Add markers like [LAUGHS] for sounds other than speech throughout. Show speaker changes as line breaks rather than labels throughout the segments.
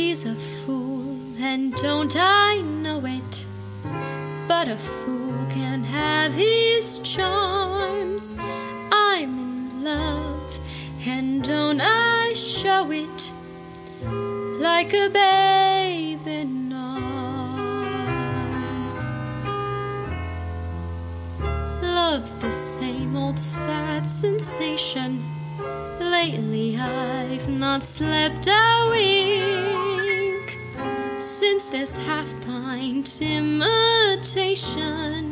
He's a fool, and don't I know it? But a fool can have his charms. I'm in love, and don't I show it like a babe in arms? Love's the same old sad sensation. Lately I've not slept a wink since this half pint imitation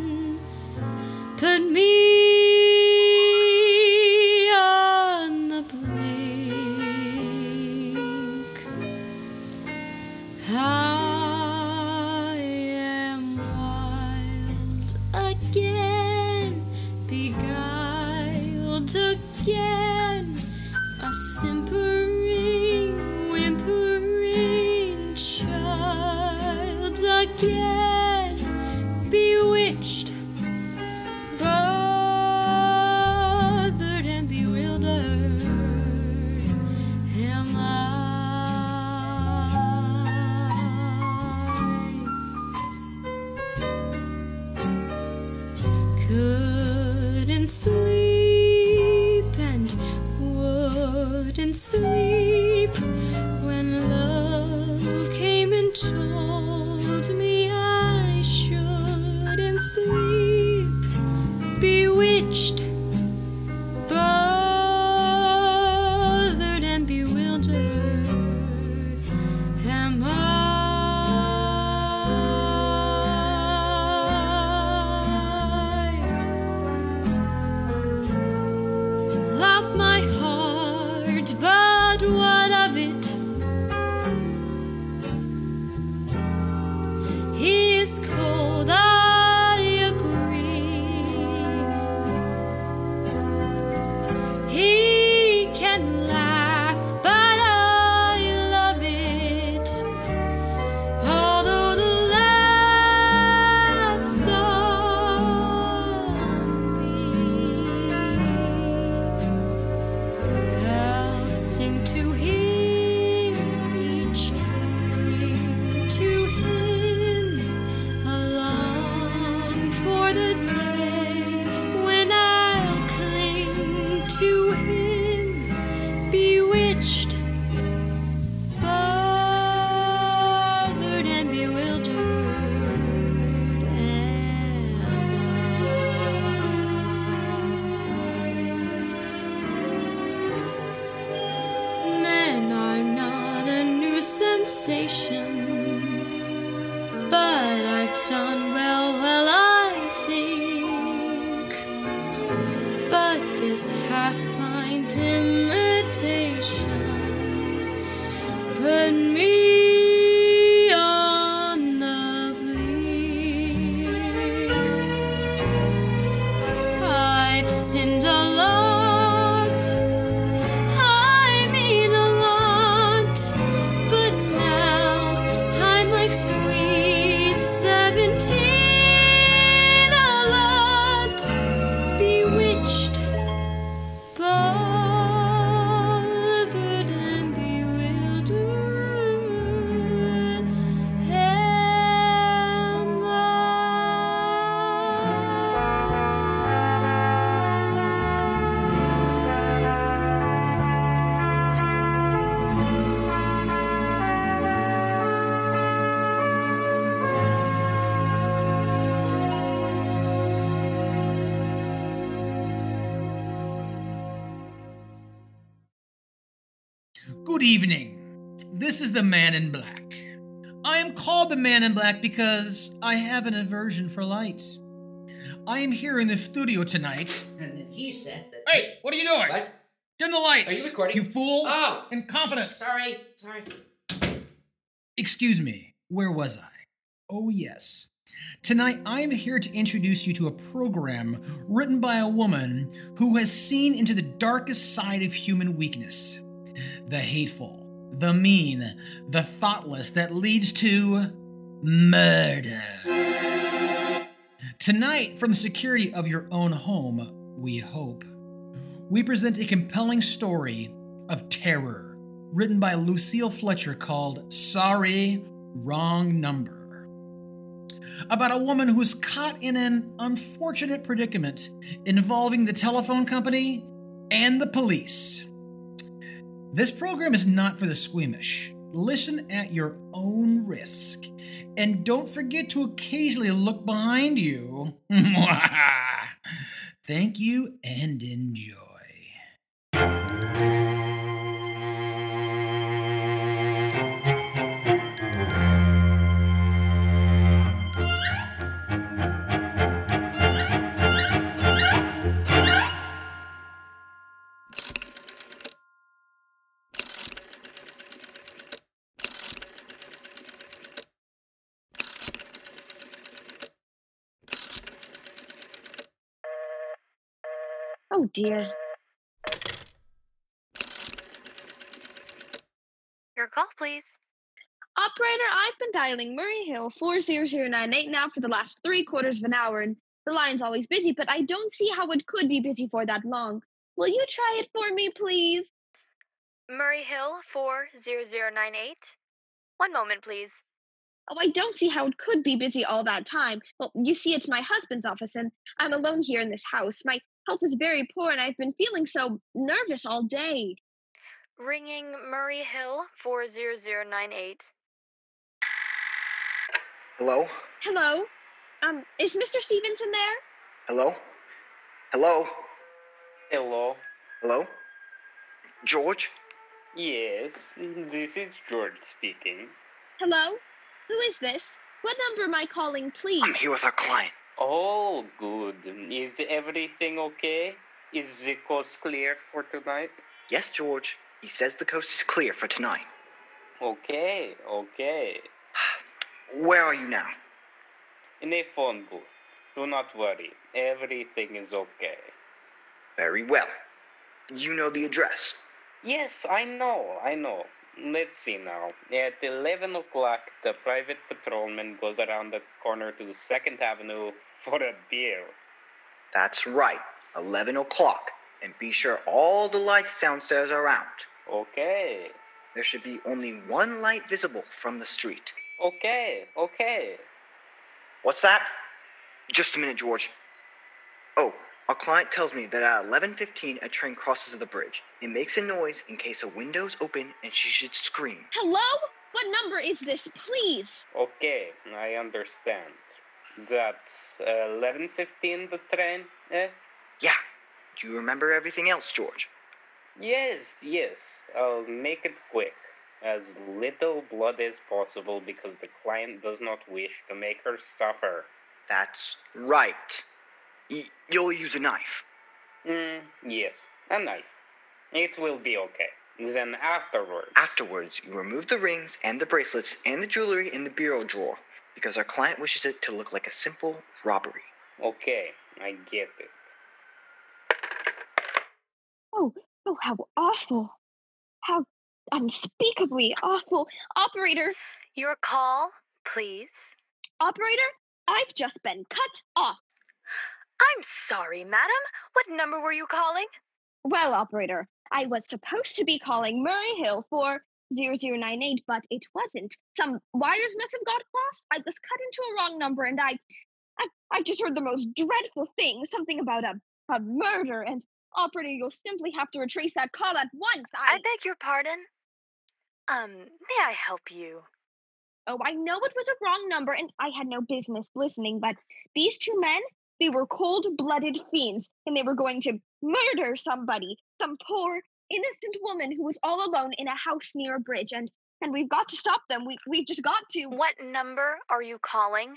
Lost my heart,
evening. This is the Man in Black. I am called the Man in Black because I have an aversion for light. I am here in the studio tonight.
And then he said that.
Hey, what are you doing?
What?
Dim the lights.
Are you recording?
You fool.
Oh,
Incompetence.
sorry, sorry.
Excuse me, where was I? Oh, yes. Tonight, I am here to introduce you to a program written by a woman who has seen into the darkest side of human weakness the hateful, the mean, the thoughtless that leads to murder. Tonight, from the security of your own home, we hope, we present a compelling story of terror, written by Lucille Fletcher called Sorry, Wrong Number. About a woman who's caught in an unfortunate predicament involving the telephone company and the police. This program is not for the squeamish. Listen at your own risk. And don't forget to occasionally look behind you. [LAUGHS] Thank you and enjoy.
Oh dear.
Your call, please.
Operator, I've been dialing Murray Hill 40098 now for the last three quarters of an hour, and the line's always busy, but I don't see how it could be busy for that long. Will you try it for me, please?
Murray Hill 40098. One moment, please.
Oh, I don't see how it could be busy all that time. Well, you see, it's my husband's office, and I'm alone here in this house. My health is very poor, and I've been feeling so nervous all day.
Ringing Murray Hill 40098.
Hello?
Hello? Um, is Mr. Stevenson there?
Hello? Hello?
Hello.
Hello? George?
Yes, this is George speaking.
Hello? Who is this? What number am I calling, please?
I'm here with our client.
Oh, good. Is everything okay? Is the coast clear for tonight?
Yes, George. He says the coast is clear for tonight.
Okay, okay. [SIGHS]
Where are you now?
In a phone booth. Do not worry. Everything is okay.
Very well. You know the address.
Yes, I know, I know. Let's see now. At 11 o'clock, the private patrolman goes around the corner to 2nd Avenue for a beer.
That's right. 11 o'clock. And be sure all the lights downstairs are out.
Okay,
There should be only one light visible from the street.
okay, okay.
What's that? Just a minute, George. Oh, our client tells me that at 11:15 a train crosses the bridge. It makes a noise in case a window's open and she should scream.
Hello? What number is this, please?
Okay, I understand. That's uh, 11.15 the train, eh?
Yeah. Do you remember everything else, George?
Yes, yes. I'll make it quick. As little blood as possible because the client does not wish to make her suffer.
That's right. Y- you'll use a knife.
Mm, yes, a knife. It will be okay. Then afterwards.
Afterwards, you remove the rings and the bracelets and the jewelry in the bureau drawer because our client wishes it to look like a simple robbery.
Okay, I get it.
Oh, oh, how awful. How unspeakably awful. Operator,
Your call, please.
operator, I've just been cut off.
I'm sorry, madam. What number were you calling?
Well, operator, I was supposed to be calling Murray Hill for 0098, but it wasn't. Some wires must have got crossed. I was cut into a wrong number, and I, I, I just heard the most dreadful thing. Something about a, a murder. And operator, you'll simply have to retrace that call at once.
I beg your pardon? Um, may I help you?
Oh, I know it was a wrong number and I had no business listening, but these two men, they were cold blooded fiends and they were going to murder somebody, some poor, innocent woman who was all alone in a house near a bridge. And and we've got to stop them. We we've just got to.
What number are you calling?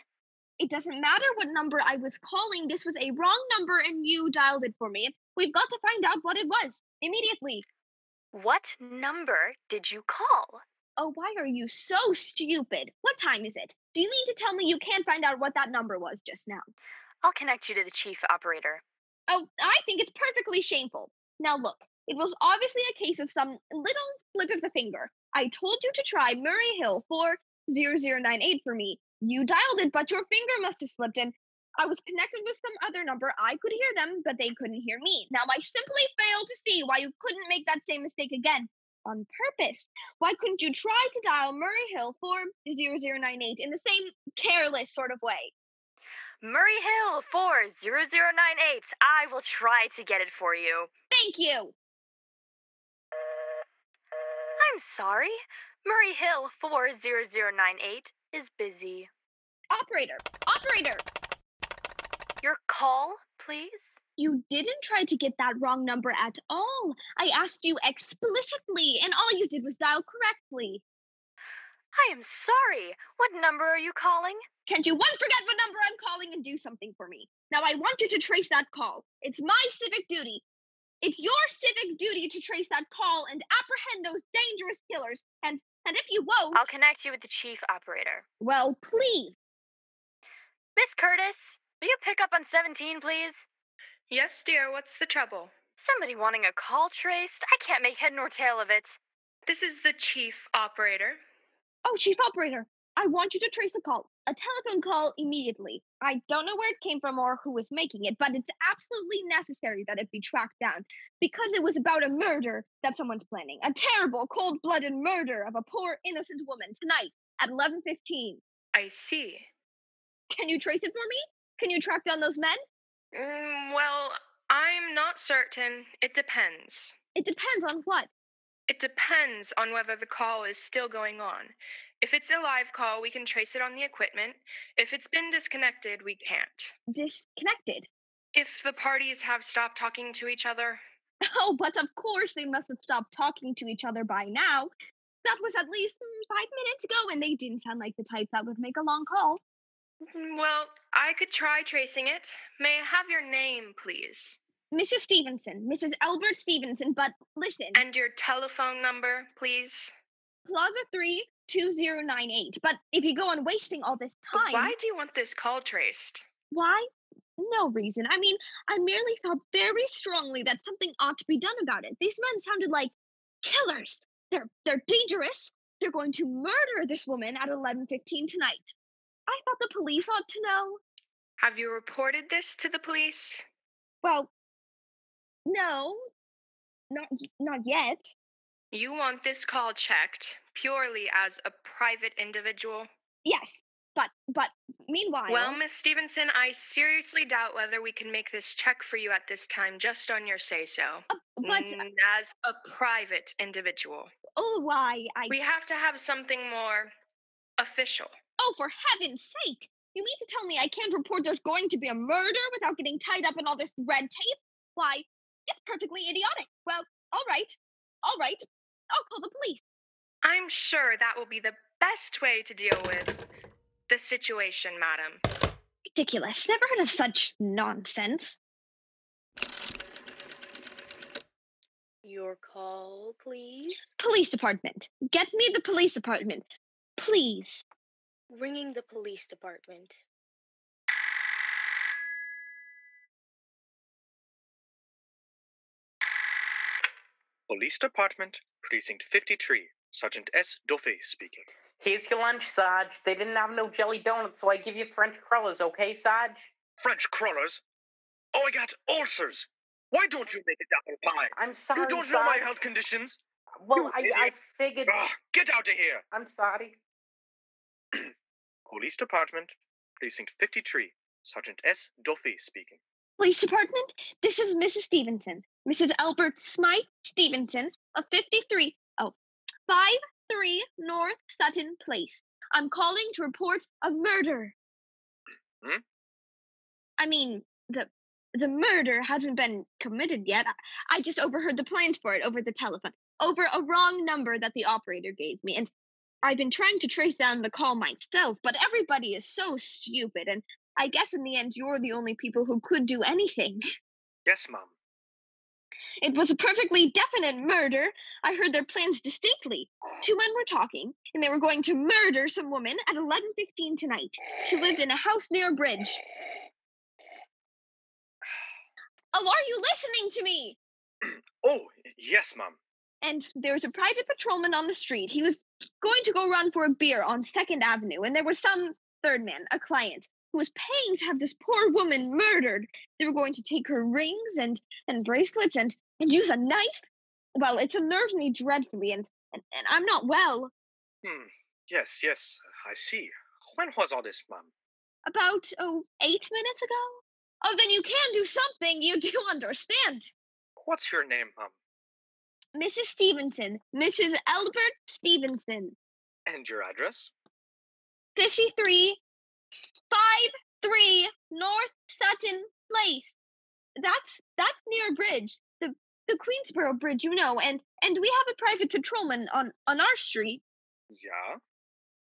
It doesn't matter what number I was calling. This was a wrong number and you dialed it for me. We've got to find out what it was immediately.
What number did you call?
Oh, why are you so stupid? What time is it? Do you mean to tell me you can't find out what that number was just now?
I'll connect you to the chief operator.
Oh, I think it's perfectly shameful. Now, look, it was obviously a case of some little slip of the finger. I told you to try Murray Hill 40098 for me. You dialed it, but your finger must have slipped, and I was connected with some other number. I could hear them, but they couldn't hear me. Now, I simply fail to see why you couldn't make that same mistake again. on purpose. Why couldn't you try to dial Murray Hill for 0098 in the same careless sort of way?
Murray Hill 40098. I will try to get it for you.
Thank you.
I'm sorry. Murray Hill 40098 is busy.
Operator, operator,
Your call, please?
you didn't try to get that wrong number at all. I asked you explicitly, and all you did was dial correctly.
I am sorry. What number are you calling?
Can't you once forget what number I'm calling and do something for me? Now I want you to trace that call. It's my civic duty. It's your civic duty to trace that call and apprehend those dangerous killers. And and if you won't,
I'll connect you with the chief operator.
well, please.
Miss Curtis, will you pick up on 17, please?
Yes, dear, what's the trouble?
Somebody wanting a call traced? I can't make head nor tail of it.
This is the chief operator.
Oh, chief operator, I want you to trace a call, a telephone call immediately. I don't know where it came from or who was making it, but it's absolutely necessary that it be tracked down because it was about a murder that someone's planning. A terrible, cold-blooded murder of a poor innocent woman tonight at 11:15.
I see.
Can you trace it for me? Can you track down those men?
Mm, well, I'm not certain. It depends.
It depends on what.
It depends on whether the call is still going on. If it's a live call, we can trace it on the equipment. If it's been disconnected, we can't.
Disconnected.
If the parties have stopped talking to each other, [LAUGHS]
Oh, but of course they must have stopped talking to each other by now. That was at least five minutes ago, and they didn't sound like the type that would make a long call.
mm, well, I could try tracing it. May I have your name, please?
Mrs. Stevenson, Mrs. Albert Stevenson, but listen,
And your telephone number, please?
Plaza 3 2098. But if you go on wasting all this time,
Why do you want this call traced?
why? No reason. I mean, I merely felt very strongly that something ought to be done about it. These men sounded like killers. They're they're dangerous. They're going to murder this woman at 11:15 tonight. I thought the police ought to know.
Have you reported this to the police?
Well, no, not not yet.
You want this call checked purely as a private individual?
Yes, but but meanwhile,
Well, Miss Stevenson, I seriously doubt whether we can make this check for you at this time just on your say so.
Uh, but
as a private individual.
oh why I
We have to have something more official.
oh for heaven's sake! You mean to tell me I can't report there's going to be a murder without getting tied up in all this red tape? Why, it's perfectly idiotic. Well, all right, all right. I'll call the police.
I'm sure that will be the best way to deal with the situation, madam.
Ridiculous. Never heard of such nonsense.
Your call, please.
Police department. Get me the police department. Please.
Ringing the police department.
Police Department, Precinct 53, Sergeant S. Duffy speaking.
Here's your lunch, Sarge. They didn't have no jelly donuts, so I give you French crullers, okay, Sarge?
French crawlers? Oh, I got ulcers! Why don't you make a apple pie?
I'm sorry,
you don't know my health conditions?
Well, I, I figured.
Ah, get out of here!
I'm sorry. [CLEARS THROAT]
Police Department, Precinct 53, Sergeant S. Duffy speaking.
Police department. This is Mrs. Stevenson. Mrs. Albert Smythe Stevenson of 53. Oh, 53 North Sutton Place. I'm calling to report a murder.
Hmm?
I mean, the the murder hasn't been committed yet. I, I just overheard the plans for it over the telephone, over a wrong number that the operator gave me, and I've been trying to trace down the call myself, but everybody is so stupid, and I guess in the end you're the only people who could do anything.
Yes, Mom.
It was a perfectly definite murder. I heard their plans distinctly. Two men were talking, and they were going to murder some woman at 11:15 tonight. She lived in a house near a bridge. Oh, are you listening to me? [CLEARS THROAT]
Oh, yes, ma'am.
And there was a private patrolman on the street. He was going to go run for a beer on Second Avenue, and there was some third man, a client, who was paying to have this poor woman murdered. They were going to take her rings and and bracelets and and use a knife. well, it's unnerved me dreadfully, and, and, and I'm not well.
Hmm. Yes, yes, I see. When was all this, ma'am?
About, oh, eight minutes ago? Oh, then you can do something. You do [LAUGHS] understand.
What's your name, ma'am?
Mrs. Stevenson, Mrs. Albert Stevenson,
And your address?
53 53 North Sutton Place. That's that's near a bridge. The the Queensboro Bridge, you know, and and we have a private patrolman on on our street.
Yeah.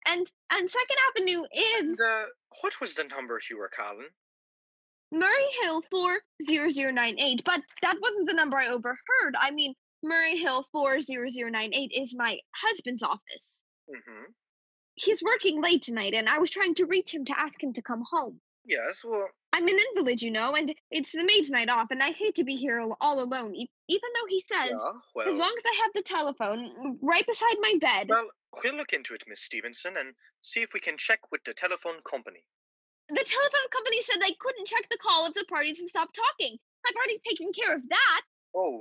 And and Second Avenue is
And, uh, what was the number you were calling?
Murray Hill 40098, but that wasn't the number I overheard. I mean, Murray Hill 40098 is my husband's office.
Mm-hmm.
He's working late tonight, and I was trying to reach him to ask him to come home.
Yes, well,
I'm an invalid, you know, and it's the maid's night off, and I hate to be here all alone, e- even though he says,
yeah, well,
as long as I have the telephone right beside my bed.
well, we'll look into it, Miss Stevenson, and see if we can check with the telephone company.
the telephone company said they couldn't check the call if the parties had stopped talking. I've already taken care of that.
Oh,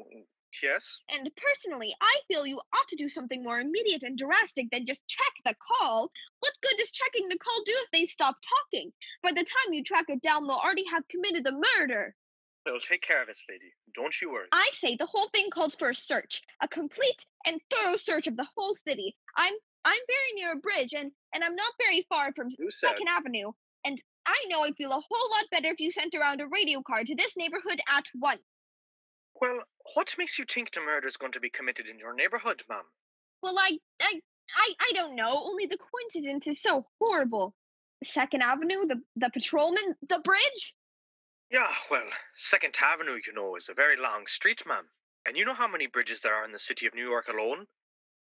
yes.
And personally, I feel you ought to do something more immediate and drastic than just check the call. What good does checking the call do if they stop talking? By the time you track it down, they'll already have committed the murder.
They'll take care of it, lady. Don't you worry.
I say the whole thing calls for a search, a complete and thorough search of the whole city. I'm I'm very near a bridge and and I'm not very far from Second Avenue. And I know I'd feel a whole lot better if you sent around a radio car to this neighborhood at once.
Well, what makes you think the murder is going to be committed in your neighborhood, ma'am?
Well, I, I, I, I don't know. Only the coincidence is so horrible. Second Avenue, the the patrolman, the bridge.
Yeah, well, Second Avenue, you know, is a very long street, ma'am. And you know how many bridges there are in the city of New York alone?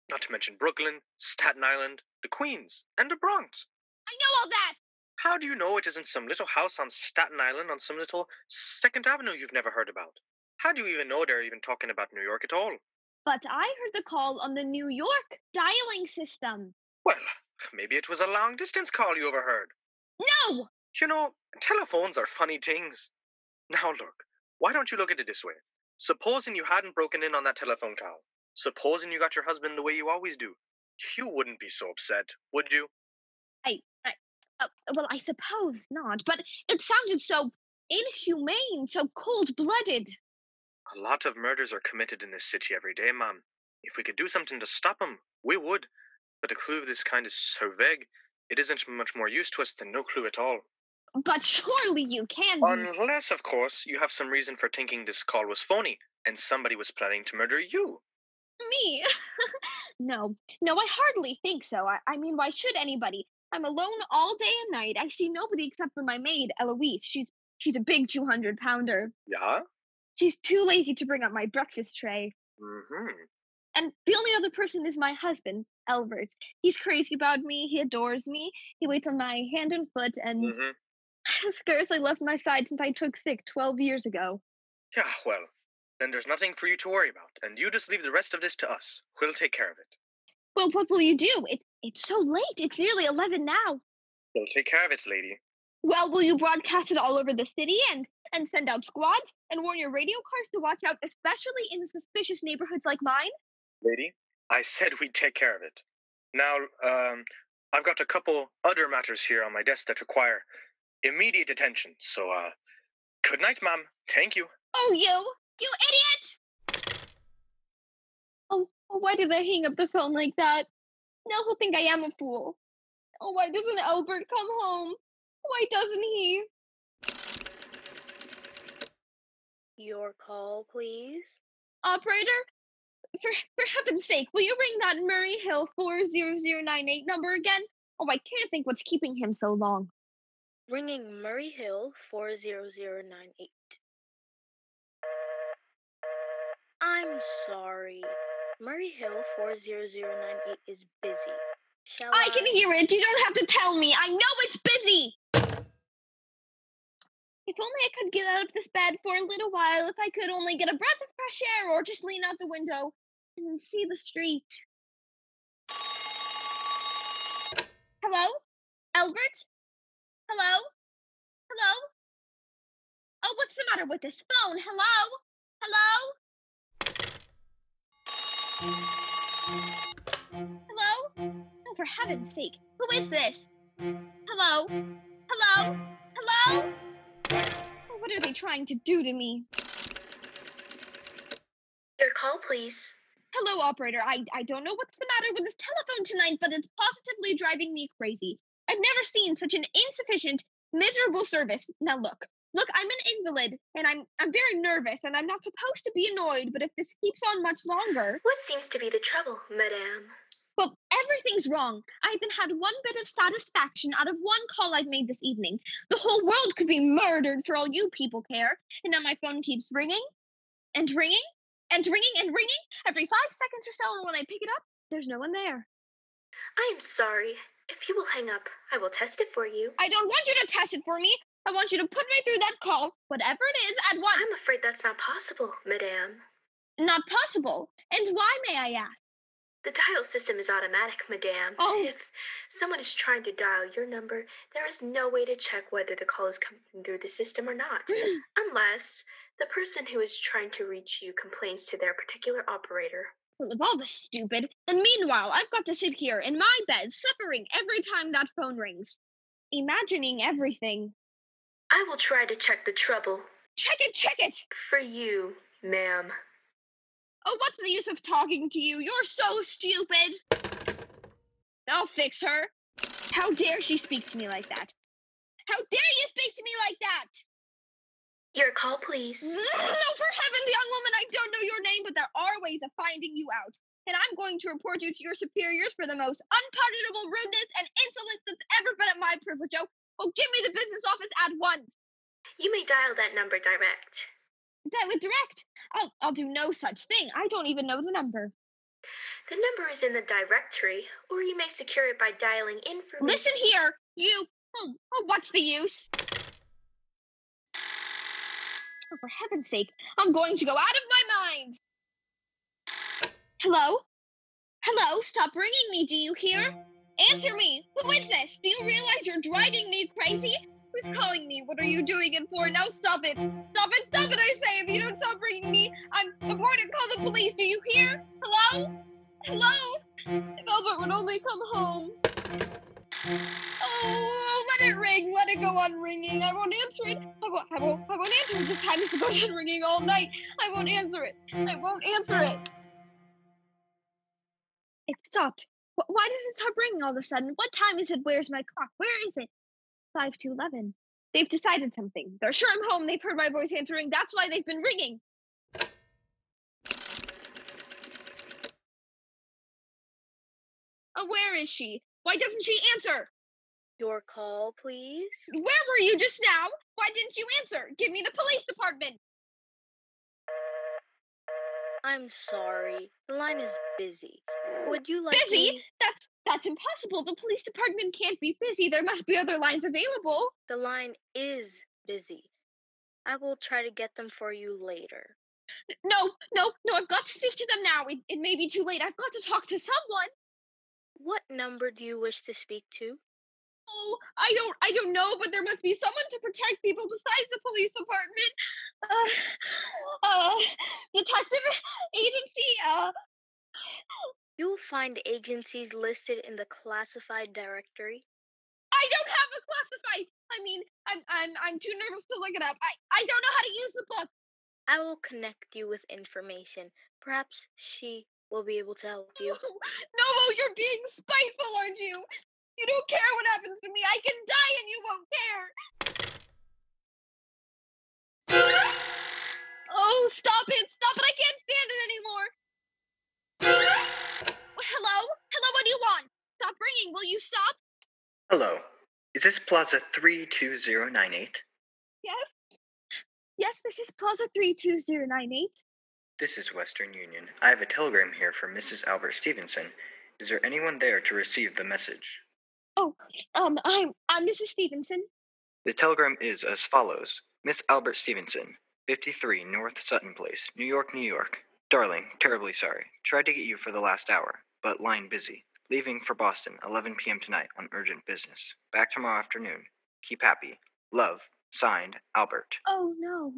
Not to mention Brooklyn, Staten Island, the Queens, and the Bronx.
I know all that.
How do you know it isn't some little house on Staten Island on some little Second Avenue you've never heard about? How do you even know they're even talking about New York at all?
But I heard the call on the New York dialing system.
Well, [SIGHS] maybe it was a long distance call you overheard.
No,
You know, telephones are funny things. Now look, why don't you look at it this way? Supposing you hadn't broken in on that telephone call, supposing you got your husband the way you always do, you wouldn't be so upset, would you?
I, I, uh, well, I suppose not. But it sounded so inhumane, so cold-blooded.
A lot of murders are committed in this city every day, ma'am. If we could do something to stop 'em, we would. But a clue of this kind is so vague, it isn't much more use to us than no clue at all.
But [LAUGHS] surely you can.
Unless, of course, you have some reason for thinking this call was phony and somebody was planning to murder you.
Me? [LAUGHS] no, no, I hardly think so. I, I mean, why should anybody? I'm alone all day and night. I see nobody except for my maid, Eloise. She's she's a big 200 pounder.
Yeah?
She's too lazy to bring up my breakfast tray.
Mm-hmm.
And the only other person is my husband, Albert. He's crazy about me. He adores me. He waits on my hand and foot and
Mm-hmm. [LAUGHS]
has scarcely left my side since I took sick 12 years ago.
Yeah, well, then there's nothing for you to worry about, and you just leave the rest of this to us. We'll take care of it.
Well, what will you do? It, it's so late. It's nearly 11 now.
We'll take care of it, lady.
Well, will you broadcast it all over the city and and send out squads and warn your radio cars to watch out, especially in suspicious neighborhoods like mine?
Lady, I said we'd take care of it. Now, um, I've got a couple other matters here on my desk that require immediate attention, so, uh, good night, ma'am. Thank you.
Oh, you, you idiot! Oh, oh, why did I hang up the phone like that? Now he'll think I am a fool. Oh, why doesn't Albert come home? Why doesn't he?
Your call, please.
Operator, for for heaven's sake, will you ring that Murray Hill four zero zero nine eight number again? Oh, I can't think what's keeping him so long.
Ringing Murray Hill 40098. I'm sorry. Murray Hill 40098 is busy. Shall I?
I can hear it. You don't have to tell me. I know it's busy. If only I could get out of this bed for a little while. If I could only get a breath of fresh air or just lean out the window and see the street. Hello? Albert? Hello? Hello? Oh, what's the matter with this phone? Hello? Hello? Hello? Oh, for heaven's sake, who is this? Hello? Hello? Hello? What are they trying to do to me?
Your call, please.
Hello, operator. I, I don't know what's the matter with this telephone tonight, but it's positively driving me crazy. I've never seen such an insufficient, miserable service. Now look, look, I'm an invalid, and I'm I'm very nervous, and I'm not supposed to be annoyed, but if this keeps on much longer,
What seems to be the trouble, madame?
Well, everything's wrong. I haven't had one bit of satisfaction out of one call I've made this evening. The whole world could be murdered for all you people care, and now my phone keeps ringing and ringing and ringing and ringing every five seconds or so, and when I pick it up, there's no one there.
I am sorry. If you will hang up, I will test it for you.
I don't want you to test it for me. I want you to put me through that call, whatever it is, at once.
I'm afraid that's not possible, madame.
Not possible. And why, may I ask?
The dial system is automatic, madame.
Oh.
If someone is trying to dial your number, there is no way to check whether the call is coming through the system or not, unless the person who is trying to reach you complains to their particular operator.
Well, of all the stupid. And meanwhile, I've got to sit here in my bed, suffering every time that phone rings, imagining everything.
I will try to check the trouble
Check it, check it!
for you, ma'am.
Oh, what's the use of talking to you? You're so stupid! I'll fix her. How dare she speak to me like that? How dare you speak to me like that?
Your call, please.
No, for heaven's young woman, I don't know your name, but there are ways of finding you out. And I'm going to report you to your superiors for the most unpardonable rudeness and insolence that's ever been at my privilege. Oh, oh give me the business office at once.
You may dial that number direct.
Dial it direct. I'll, I'll do no such thing. I don't even know the number.
The number is in the directory, or you may secure it by dialing information.
Listen here, you. Oh, oh, what's the use? Oh, for heaven's sake, I'm going to go out of my mind. Hello? Hello, stop ringing me, do you hear? Answer me! Who is this? Do you realize you're driving me crazy? Who's mm. calling me? What are you mm. doing it for? Now stop it! Stop it! Stop it! I say! If you don't stop ringing me, I'm, I'm going to call the police. Do you hear? Hello? Hello? If Albert would only come home. Oh, let it ring. Let it go on ringing. I won't answer it. I won't. I won't. I won't answer it this time. It's going on ringing all night. I won't answer it. I won't answer it. It stopped. Why does it stop ringing all of a sudden? What time is it? Where's my clock? Where is it? Five to eleven. They've decided something. They're sure I'm home. They've heard my voice answering. That's why they've been ringing. Oh, where is she? Why doesn't she answer?
Your call, please.
Where were you just now? Why didn't you answer? Give me the police department.
I'm sorry. The line is busy. Would you like
Busy?
me-
That's that's impossible. The police department can't be busy. There must be other lines available.
The line is busy. I will try to get them for you later.
No, no, no, I've got to speak to them now. It, it may be too late. I've got to talk to someone.
What number do you wish to speak to?
Oh, I don't I don't know, but there must be someone to protect people besides the police department. Uh, [SIGHS] uh detective agency, uh
You will find agencies listed in the classified directory.
I don't have a classified. I mean, I'm I'm I'm too nervous to look it up. I I don't know how to use the book.
I will connect you with information. Perhaps she will be able to help you. [LAUGHS]
No, you're being spiteful, aren't you? You don't care what happens to me. I can die and you won't care. Oh, stop it! Stop it! I can't stand it anymore. Hello? Hello, what do you want? Stop ringing. Will you stop?
Hello. Is this Plaza 32098?
Yes. Yes, this is Plaza 32098.
This is Western Union. I have a telegram here from Mrs. Albert Stevenson. Is there anyone there to receive the message?
Oh, um, I'm I'm Mrs. Stevenson.
The telegram is as follows Miss Albert Stevenson, 53 North Sutton Place, New York, New York. Darling, terribly sorry. Tried to get you for the last hour, but line busy. Leaving for Boston, 11 p.m. tonight on urgent business. Back tomorrow afternoon. Keep happy. Love. Signed, Albert.
Oh no,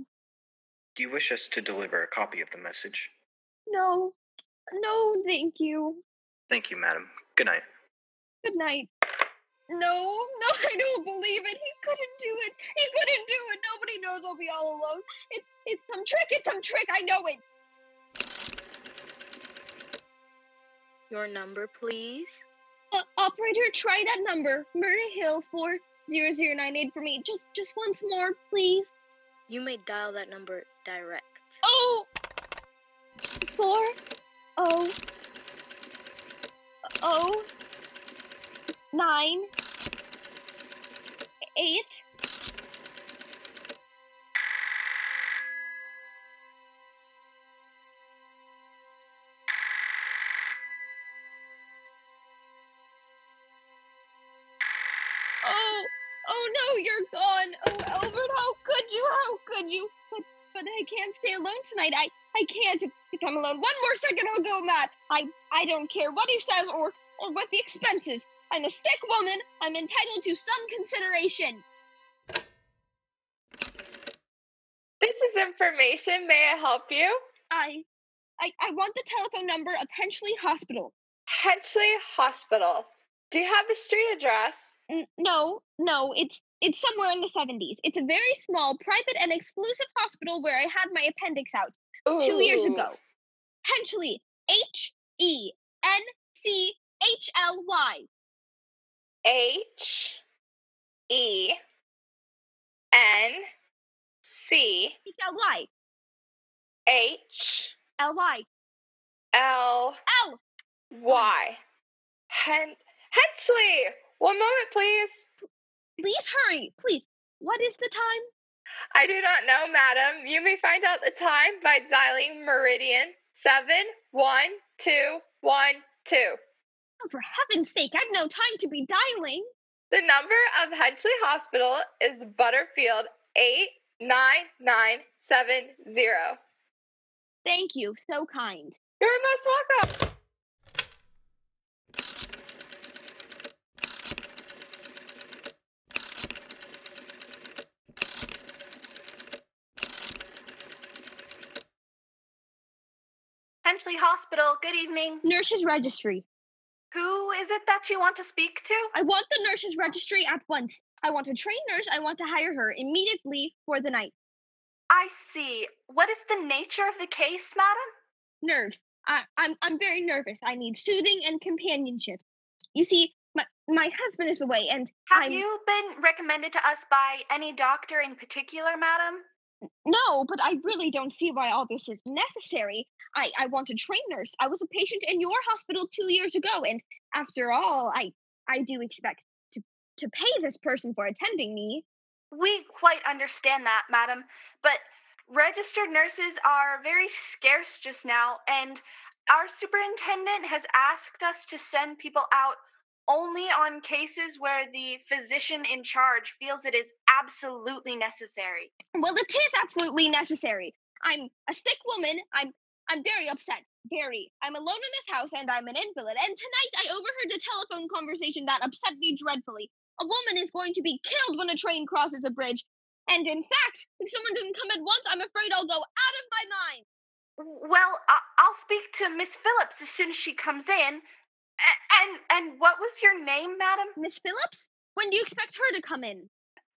Do you wish us to deliver a copy of the message?
no, No, thank you.
Thank you, madam. Good night.
Good night. No, no, [LAUGHS] I don't believe it. He couldn't do it. He couldn't do it. Nobody knows I'll be all alone. It, it's some trick. It's some trick. I know it.
Your number, please.
Uh, operator, try that number. Murray Hill four zero zero nine eight for me. Just, just once more, please.
You may dial that number direct.
Oh, four, oh, oh, nine, eight. Oh, oh no, you're gone. Oh, Albert, how could you? How could you? But, but I can't stay alone tonight. I, I can't. If, if I'm alone one more second, I'll go mad. I, I don't care what he says or, or what the expenses. I'm a sick woman. I'm entitled to some consideration.
This is information. May I help you?
I, I, I want the telephone number of Henchley Hospital.
Henchley Hospital. Do you have the street address?
N- no, no, it's it's somewhere in the 70s. It's a very small, private, and exclusive hospital where I had my appendix out two years ago. Henchley, H E N C H L Y.
H E N C
L Y.
H
L Y.
L
L.
Y. Hen- Henchley! One moment, please.
Please hurry, please. What is the time?
I do not know, madam. You may find out the time by dialing Meridian 71212.
Oh, for heaven's sake, I've no time to be dialing.
The number of Henchley Hospital is Butterfield 89970.
Thank you, so kind.
You're most welcome.
Henchley Hospital, good evening.
Nurses registry.
Who is it that you want to speak to?
I want the nurses registry at once. I want a trained nurse. I want to hire her immediately for the night.
I see. What is the nature of the case, madam?
Nerves. I, I'm I'm very nervous. I need soothing and companionship. You see, my my husband is away, and
Have
I'm,
you been recommended to us by any doctor in particular, madam?
No, but I really don't see why all this is necessary. I, I want a trained nurse. I was a patient in your hospital two years ago, and after all, I I do expect to to pay this person for attending me.
We quite understand that, madam, but registered nurses are very scarce just now, and our superintendent has asked us to send people out only on cases where the physician in charge feels it is absolutely necessary.
Well, it is absolutely necessary. I'm a sick woman. I'm I'm very upset. Very. I'm alone in this house and I'm an invalid. And tonight I overheard a telephone conversation that upset me dreadfully. A woman is going to be killed when a train crosses a bridge. And in fact, if someone doesn't come at once, I'm afraid I'll go out of my mind.
Well, I- I'll speak to Miss Phillips as soon as she comes in. And and what was your name, madam?
Miss Phillips? When do you expect her to come in?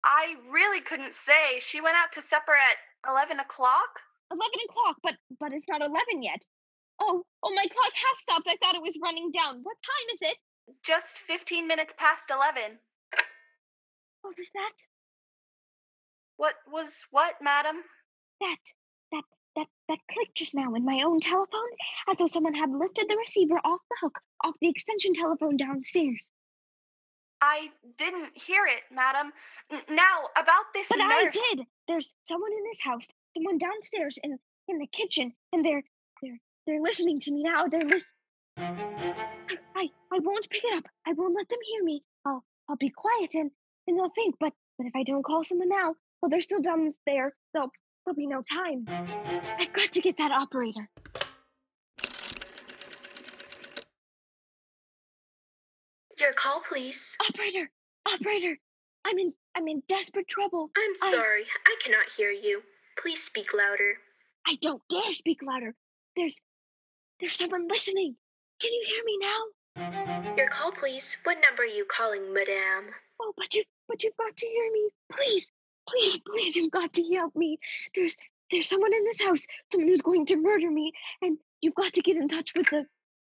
I really couldn't say. She went out to supper at eleven o'clock.
Eleven o'clock, but but it's not eleven yet. Oh, oh, my clock has stopped. I thought it was running down. What time is it?
Just fifteen minutes past eleven.
What was that?
What was what, madam?
That that that clicked just now in my own telephone, as though someone had lifted the receiver off the hook, off the extension telephone downstairs.
I didn't hear it, madam. N- now about this
But
nurse.
I did. There's someone in this house, someone downstairs in in the kitchen, and they're they're they're listening to me now. They're listening. I, I won't pick it up. I won't let them hear me. I'll I'll be quiet and and they'll think. But but if I don't call someone now, well, they're still down there. So there'll be no time. I've got to get that operator.
Your call, please.
Operator, operator. I'm in I'm in desperate trouble.
I'm
I-
sorry, I cannot hear you. Please speak louder.
I don't dare speak louder. There's there's someone listening. Can you hear me now?
Your call, please. What number are you calling, madame?
Oh, but you, but you've got to hear me. Please, please, please, you've got to help me. There's, there's someone in this house. Someone who's going to murder me, and you've got to get in touch with the.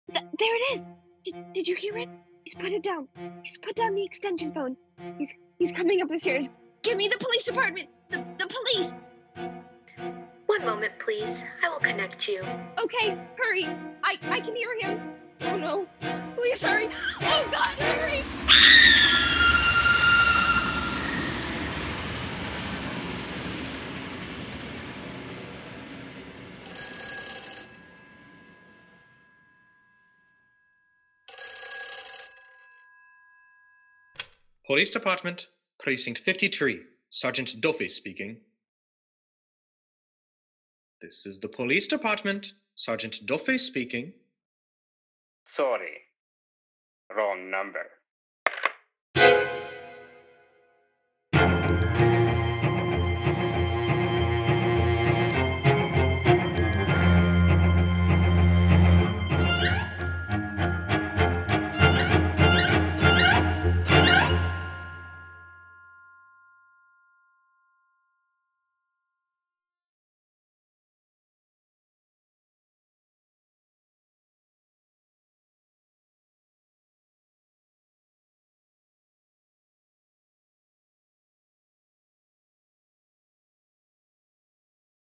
the there it is. Did, did you hear it? He's put it down. He's put down the extension phone. He's, he's coming up the stairs. Give me the police department. The, the police.
One moment, please. I will connect you.
Okay, hurry. I, I can hear him. Oh no. Please hurry. Oh God, hurry.
Police Department, Precinct 53. Sergeant Duffy speaking. This is the Police Department. Sergeant Duffy speaking.
Sorry. Wrong number.